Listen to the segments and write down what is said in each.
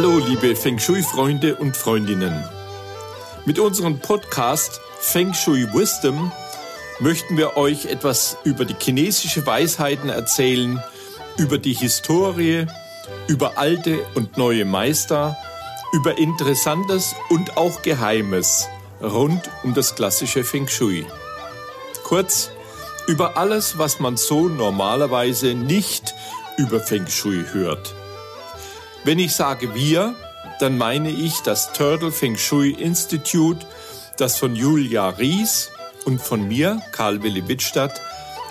Hallo, liebe Feng Shui-Freunde und Freundinnen. Mit unserem Podcast Feng Shui Wisdom möchten wir euch etwas über die chinesische Weisheiten erzählen, über die Historie, über alte und neue Meister, über Interessantes und auch Geheimes rund um das klassische Feng Shui. Kurz, über alles, was man so normalerweise nicht über Feng Shui hört. Wenn ich sage wir, dann meine ich das Turtle Feng Shui Institute, das von Julia Ries und von mir, Karl Willi Wittstadt,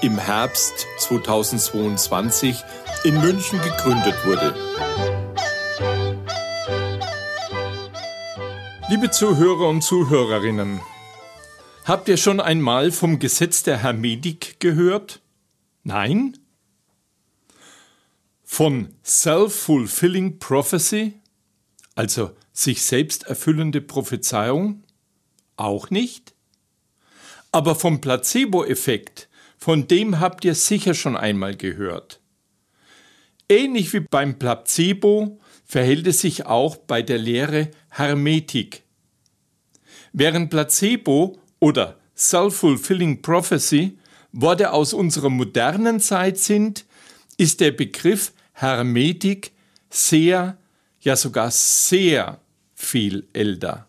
im Herbst 2022 in München gegründet wurde. Liebe Zuhörer und Zuhörerinnen, habt ihr schon einmal vom Gesetz der Hermetik gehört? Nein? Von Self-Fulfilling Prophecy, also sich selbst erfüllende Prophezeiung, auch nicht. Aber vom Placebo-Effekt, von dem habt ihr sicher schon einmal gehört. Ähnlich wie beim Placebo verhält es sich auch bei der Lehre Hermetik. Während Placebo oder Self-Fulfilling Prophecy Worte aus unserer modernen Zeit sind, ist der Begriff Hermetik sehr, ja sogar sehr viel älter.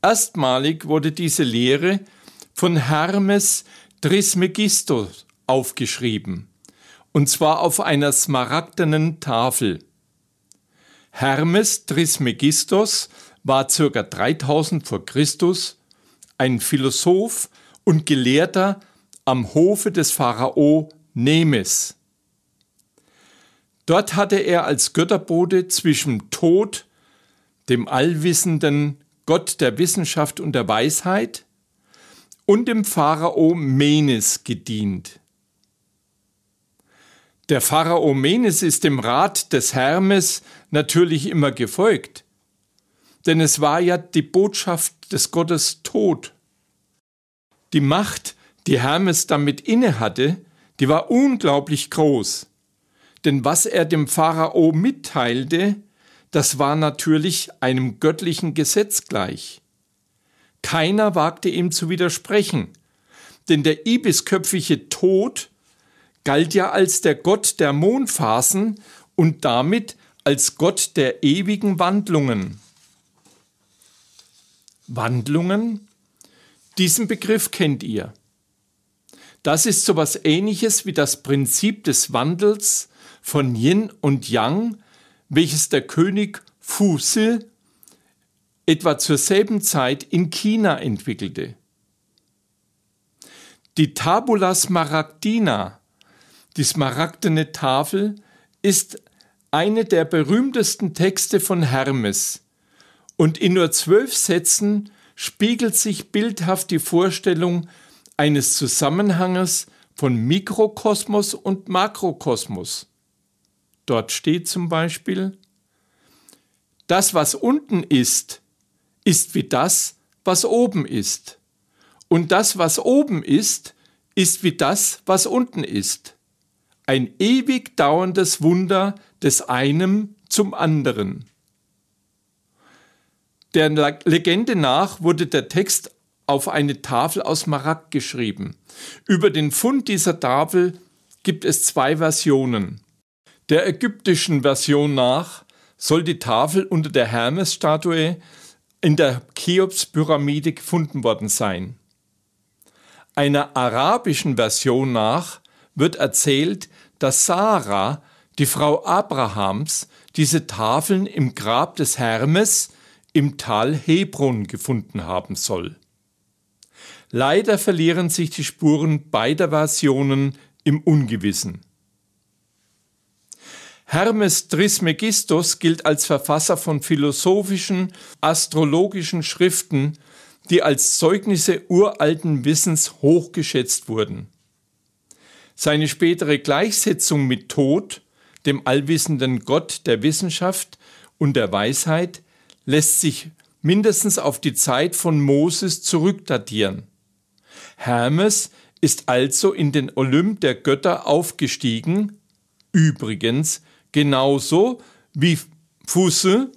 Erstmalig wurde diese Lehre von Hermes Trismegistos aufgeschrieben, und zwar auf einer smaragdenen Tafel. Hermes Trismegistos war ca. 3000 vor Christus ein Philosoph und Gelehrter am Hofe des Pharao Nemes. Dort hatte er als Götterbote zwischen Tod, dem allwissenden Gott der Wissenschaft und der Weisheit, und dem Pharao Menes gedient. Der Pharao Menes ist dem Rat des Hermes natürlich immer gefolgt, denn es war ja die Botschaft des Gottes Tod. Die Macht, die Hermes damit innehatte, die war unglaublich groß. Denn was er dem Pharao mitteilte, das war natürlich einem göttlichen Gesetz gleich. Keiner wagte ihm zu widersprechen, denn der ibisköpfige Tod galt ja als der Gott der Mondphasen und damit als Gott der ewigen Wandlungen. Wandlungen? Diesen Begriff kennt ihr. Das ist so etwas ähnliches wie das Prinzip des Wandels von Yin und Yang, welches der König Fusi etwa zur selben Zeit in China entwickelte. Die Tabula Smaragdina, die smaragdene Tafel, ist eine der berühmtesten Texte von Hermes und in nur zwölf Sätzen spiegelt sich bildhaft die Vorstellung eines Zusammenhanges von Mikrokosmos und Makrokosmos. Dort steht zum Beispiel, das, was unten ist, ist wie das, was oben ist. Und das, was oben ist, ist wie das, was unten ist. Ein ewig dauerndes Wunder des einen zum anderen. Der Legende nach wurde der Text auf eine Tafel aus Maragd geschrieben. Über den Fund dieser Tafel gibt es zwei Versionen. Der ägyptischen Version nach soll die Tafel unter der Hermes-Statue in der Cheops-Pyramide gefunden worden sein. Einer arabischen Version nach wird erzählt, dass Sarah, die Frau Abrahams, diese Tafeln im Grab des Hermes im Tal Hebron gefunden haben soll. Leider verlieren sich die Spuren beider Versionen im Ungewissen. Hermes Trismegistos gilt als Verfasser von philosophischen, astrologischen Schriften, die als Zeugnisse uralten Wissens hochgeschätzt wurden. Seine spätere Gleichsetzung mit Tod, dem allwissenden Gott der Wissenschaft und der Weisheit, lässt sich mindestens auf die Zeit von Moses zurückdatieren. Hermes ist also in den Olymp der Götter aufgestiegen, übrigens genauso wie Fusse,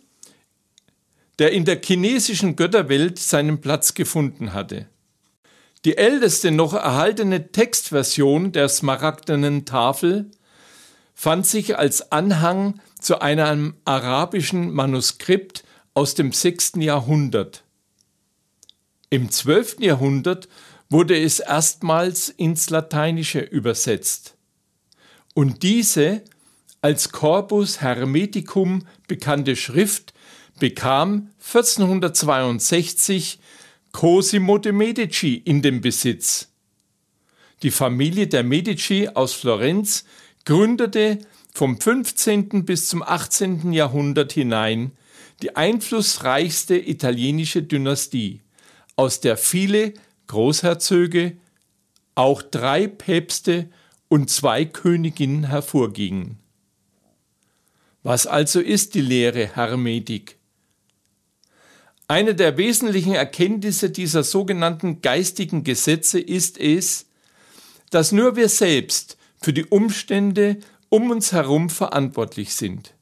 der in der chinesischen Götterwelt seinen Platz gefunden hatte. Die älteste noch erhaltene Textversion der smaragdenen Tafel fand sich als Anhang zu einem arabischen Manuskript aus dem 6. Jahrhundert. Im 12. Jahrhundert wurde es erstmals ins Lateinische übersetzt. Und diese als Corpus Hermeticum bekannte Schrift bekam 1462 Cosimo de Medici in den Besitz. Die Familie der Medici aus Florenz gründete vom 15. bis zum 18. Jahrhundert hinein die einflussreichste italienische Dynastie, aus der viele Großherzöge, auch drei Päpste und zwei Königinnen hervorgingen. Was also ist die Lehre Hermetik? Eine der wesentlichen Erkenntnisse dieser sogenannten geistigen Gesetze ist es, dass nur wir selbst für die Umstände um uns herum verantwortlich sind.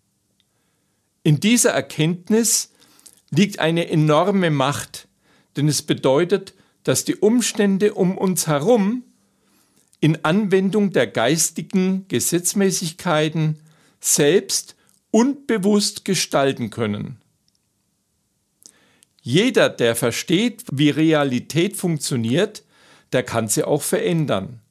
In dieser Erkenntnis liegt eine enorme Macht, denn es bedeutet, dass die Umstände um uns herum in Anwendung der geistigen Gesetzmäßigkeiten selbst und bewusst gestalten können. Jeder, der versteht, wie Realität funktioniert, der kann sie auch verändern.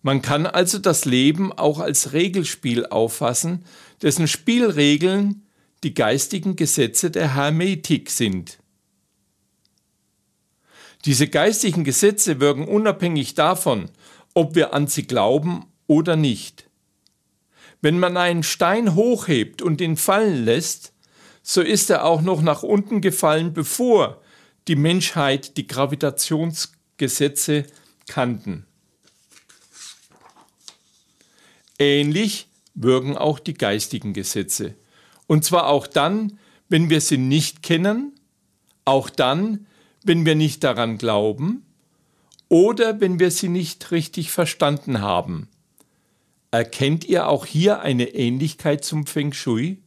Man kann also das Leben auch als Regelspiel auffassen, dessen Spielregeln die geistigen Gesetze der Hermetik sind. Diese geistigen Gesetze wirken unabhängig davon, ob wir an sie glauben oder nicht. Wenn man einen Stein hochhebt und ihn fallen lässt, so ist er auch noch nach unten gefallen, bevor die Menschheit die Gravitationsgesetze kannten. Ähnlich wirken auch die geistigen Gesetze. Und zwar auch dann, wenn wir sie nicht kennen, auch dann, wenn wir nicht daran glauben oder wenn wir sie nicht richtig verstanden haben. Erkennt ihr auch hier eine Ähnlichkeit zum Feng Shui?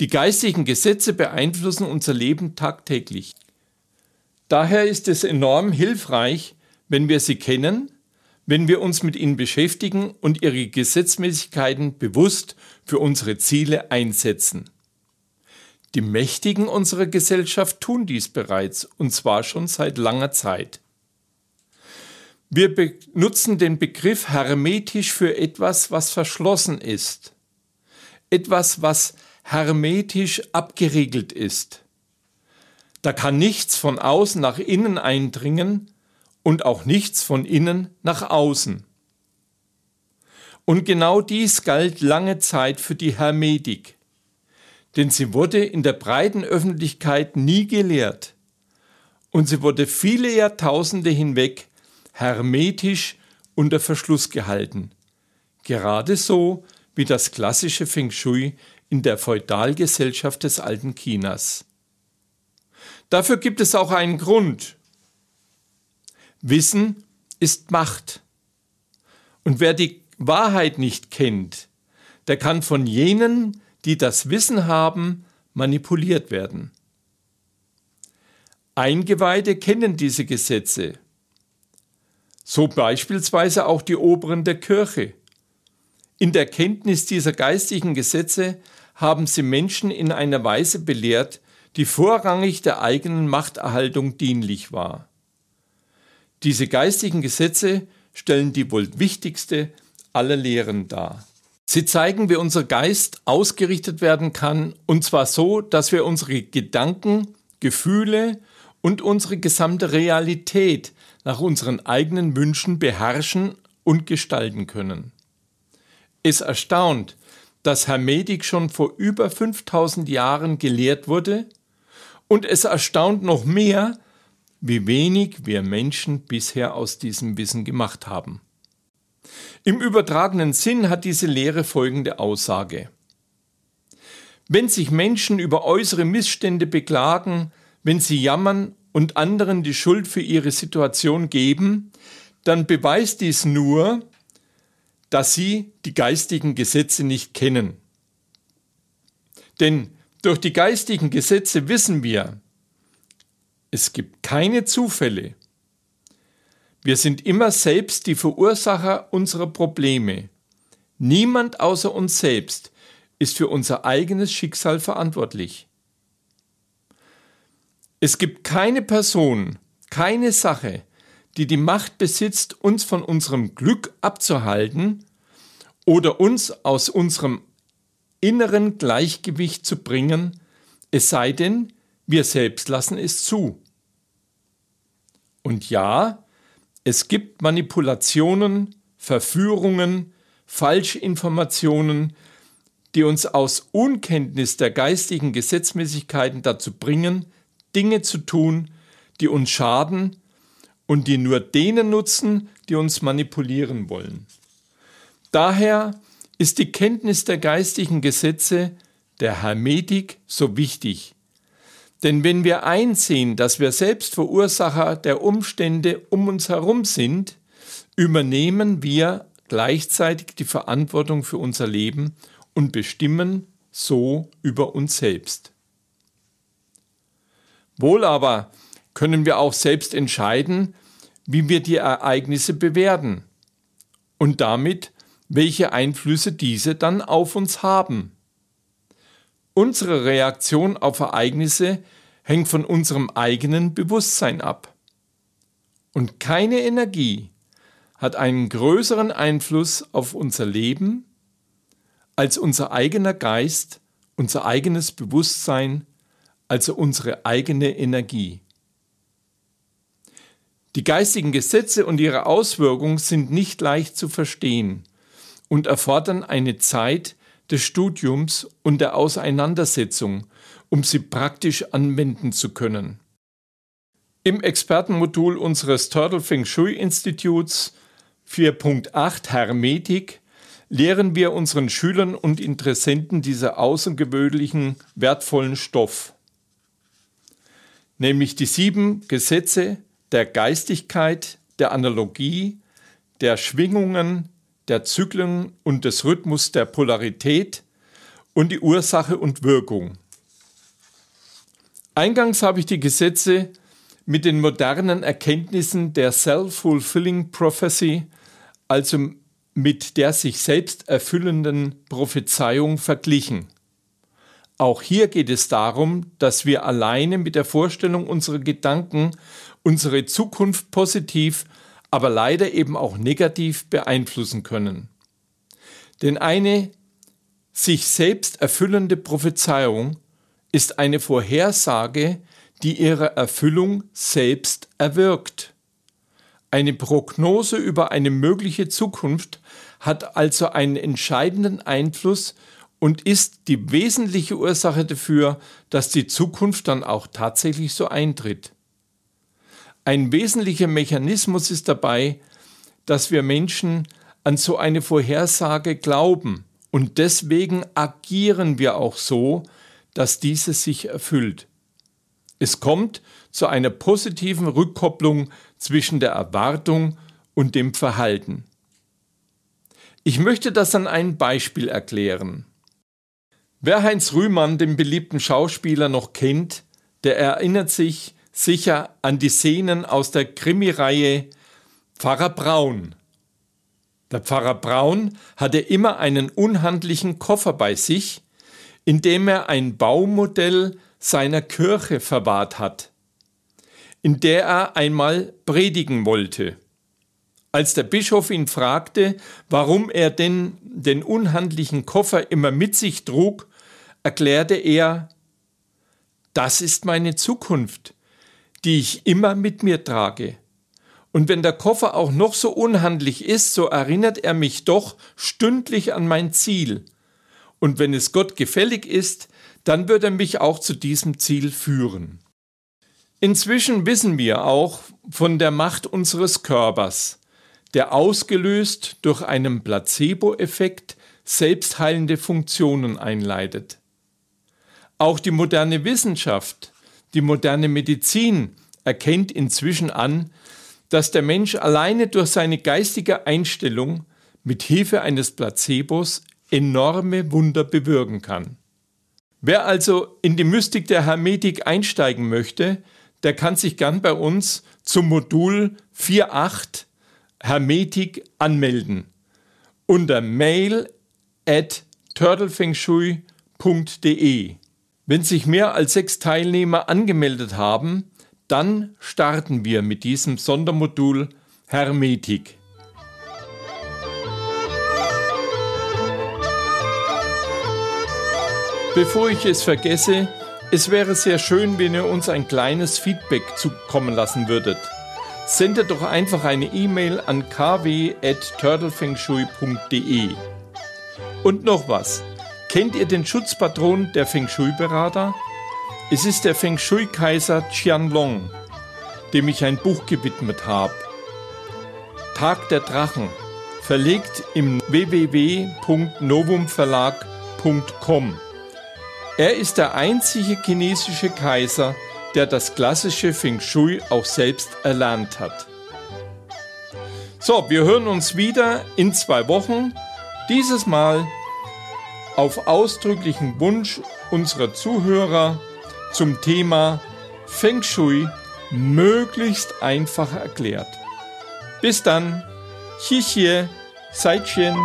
Die geistigen Gesetze beeinflussen unser Leben tagtäglich. Daher ist es enorm hilfreich, wenn wir sie kennen, wenn wir uns mit ihnen beschäftigen und ihre Gesetzmäßigkeiten bewusst für unsere Ziele einsetzen. Die Mächtigen unserer Gesellschaft tun dies bereits, und zwar schon seit langer Zeit. Wir benutzen den Begriff hermetisch für etwas, was verschlossen ist. Etwas, was hermetisch abgeriegelt ist. Da kann nichts von außen nach innen eindringen und auch nichts von innen nach außen. Und genau dies galt lange Zeit für die Hermetik, denn sie wurde in der breiten Öffentlichkeit nie gelehrt und sie wurde viele Jahrtausende hinweg hermetisch unter Verschluss gehalten. Gerade so wie das klassische Feng Shui in der Feudalgesellschaft des alten Chinas. Dafür gibt es auch einen Grund. Wissen ist Macht. Und wer die Wahrheit nicht kennt, der kann von jenen, die das Wissen haben, manipuliert werden. Eingeweihte kennen diese Gesetze so beispielsweise auch die Oberen der Kirche. In der Kenntnis dieser geistigen Gesetze haben sie Menschen in einer Weise belehrt, die vorrangig der eigenen Machterhaltung dienlich war. Diese geistigen Gesetze stellen die wohl wichtigste aller Lehren dar. Sie zeigen, wie unser Geist ausgerichtet werden kann, und zwar so, dass wir unsere Gedanken, Gefühle und unsere gesamte Realität nach unseren eigenen Wünschen beherrschen und gestalten können. Es erstaunt, dass Hermetik schon vor über 5000 Jahren gelehrt wurde und es erstaunt noch mehr, wie wenig wir Menschen bisher aus diesem Wissen gemacht haben. Im übertragenen Sinn hat diese Lehre folgende Aussage. Wenn sich Menschen über äußere Missstände beklagen, wenn sie jammern und anderen die Schuld für ihre Situation geben, dann beweist dies nur, dass sie die geistigen Gesetze nicht kennen. Denn durch die geistigen Gesetze wissen wir, es gibt keine Zufälle. Wir sind immer selbst die Verursacher unserer Probleme. Niemand außer uns selbst ist für unser eigenes Schicksal verantwortlich. Es gibt keine Person, keine Sache, die die Macht besitzt, uns von unserem Glück abzuhalten oder uns aus unserem inneren Gleichgewicht zu bringen, es sei denn, wir selbst lassen es zu. Und ja, es gibt Manipulationen, Verführungen, Falschinformationen, die uns aus Unkenntnis der geistigen Gesetzmäßigkeiten dazu bringen, Dinge zu tun, die uns schaden und die nur denen nutzen, die uns manipulieren wollen. Daher ist die Kenntnis der geistigen Gesetze der Hermetik so wichtig. Denn wenn wir einsehen, dass wir selbst Verursacher der Umstände um uns herum sind, übernehmen wir gleichzeitig die Verantwortung für unser Leben und bestimmen so über uns selbst. Wohl aber können wir auch selbst entscheiden, wie wir die Ereignisse bewerten und damit, welche Einflüsse diese dann auf uns haben. Unsere Reaktion auf Ereignisse hängt von unserem eigenen Bewusstsein ab. Und keine Energie hat einen größeren Einfluss auf unser Leben als unser eigener Geist, unser eigenes Bewusstsein, also unsere eigene Energie. Die geistigen Gesetze und ihre Auswirkungen sind nicht leicht zu verstehen und erfordern eine Zeit des Studiums und der Auseinandersetzung, um sie praktisch anwenden zu können. Im Expertenmodul unseres Turtle Feng Shui Instituts 4.8 Hermetik lehren wir unseren Schülern und Interessenten diese außergewöhnlichen, wertvollen Stoff, nämlich die sieben Gesetze der Geistigkeit, der Analogie, der Schwingungen, der Zyklen und des Rhythmus der Polarität und die Ursache und Wirkung. Eingangs habe ich die Gesetze mit den modernen Erkenntnissen der Self-Fulfilling Prophecy, also mit der sich selbst erfüllenden Prophezeiung verglichen. Auch hier geht es darum, dass wir alleine mit der Vorstellung unserer Gedanken unsere Zukunft positiv, aber leider eben auch negativ beeinflussen können. Denn eine sich selbst erfüllende Prophezeiung ist eine Vorhersage, die ihre Erfüllung selbst erwirkt. Eine Prognose über eine mögliche Zukunft hat also einen entscheidenden Einfluss und ist die wesentliche Ursache dafür, dass die Zukunft dann auch tatsächlich so eintritt. Ein wesentlicher Mechanismus ist dabei, dass wir Menschen an so eine Vorhersage glauben und deswegen agieren wir auch so, dass diese sich erfüllt. Es kommt zu einer positiven Rückkopplung zwischen der Erwartung und dem Verhalten. Ich möchte das an einem Beispiel erklären. Wer Heinz Rühmann, den beliebten Schauspieler, noch kennt, der erinnert sich, sicher an die Szenen aus der Krimireihe Pfarrer Braun. Der Pfarrer Braun hatte immer einen unhandlichen Koffer bei sich, in dem er ein Baumodell seiner Kirche verwahrt hat, in der er einmal predigen wollte. Als der Bischof ihn fragte, warum er denn den unhandlichen Koffer immer mit sich trug, erklärte er, das ist meine Zukunft die ich immer mit mir trage. Und wenn der Koffer auch noch so unhandlich ist, so erinnert er mich doch stündlich an mein Ziel. Und wenn es Gott gefällig ist, dann wird er mich auch zu diesem Ziel führen. Inzwischen wissen wir auch von der Macht unseres Körpers, der ausgelöst durch einen Placebo-Effekt selbstheilende Funktionen einleitet. Auch die moderne Wissenschaft die moderne Medizin erkennt inzwischen an, dass der Mensch alleine durch seine geistige Einstellung mit Hilfe eines Placebos enorme Wunder bewirken kann. Wer also in die Mystik der Hermetik einsteigen möchte, der kann sich gern bei uns zum Modul 4.8 Hermetik anmelden unter mail at turtlefengshui.de. Wenn sich mehr als sechs Teilnehmer angemeldet haben, dann starten wir mit diesem Sondermodul Hermetik. Bevor ich es vergesse, es wäre sehr schön, wenn ihr uns ein kleines Feedback zukommen lassen würdet. Sendet doch einfach eine E-Mail an kw.turtlefengshui.de. Und noch was. Kennt ihr den Schutzpatron der Feng Shui-Berater? Es ist der Feng Shui-Kaiser Qianlong, dem ich ein Buch gewidmet habe. Tag der Drachen, verlegt im www.novumverlag.com. Er ist der einzige chinesische Kaiser, der das klassische Feng Shui auch selbst erlernt hat. So, wir hören uns wieder in zwei Wochen. Dieses Mal auf ausdrücklichen Wunsch unserer Zuhörer zum Thema Feng Shui möglichst einfach erklärt. Bis dann. Xie xie, Seitchen.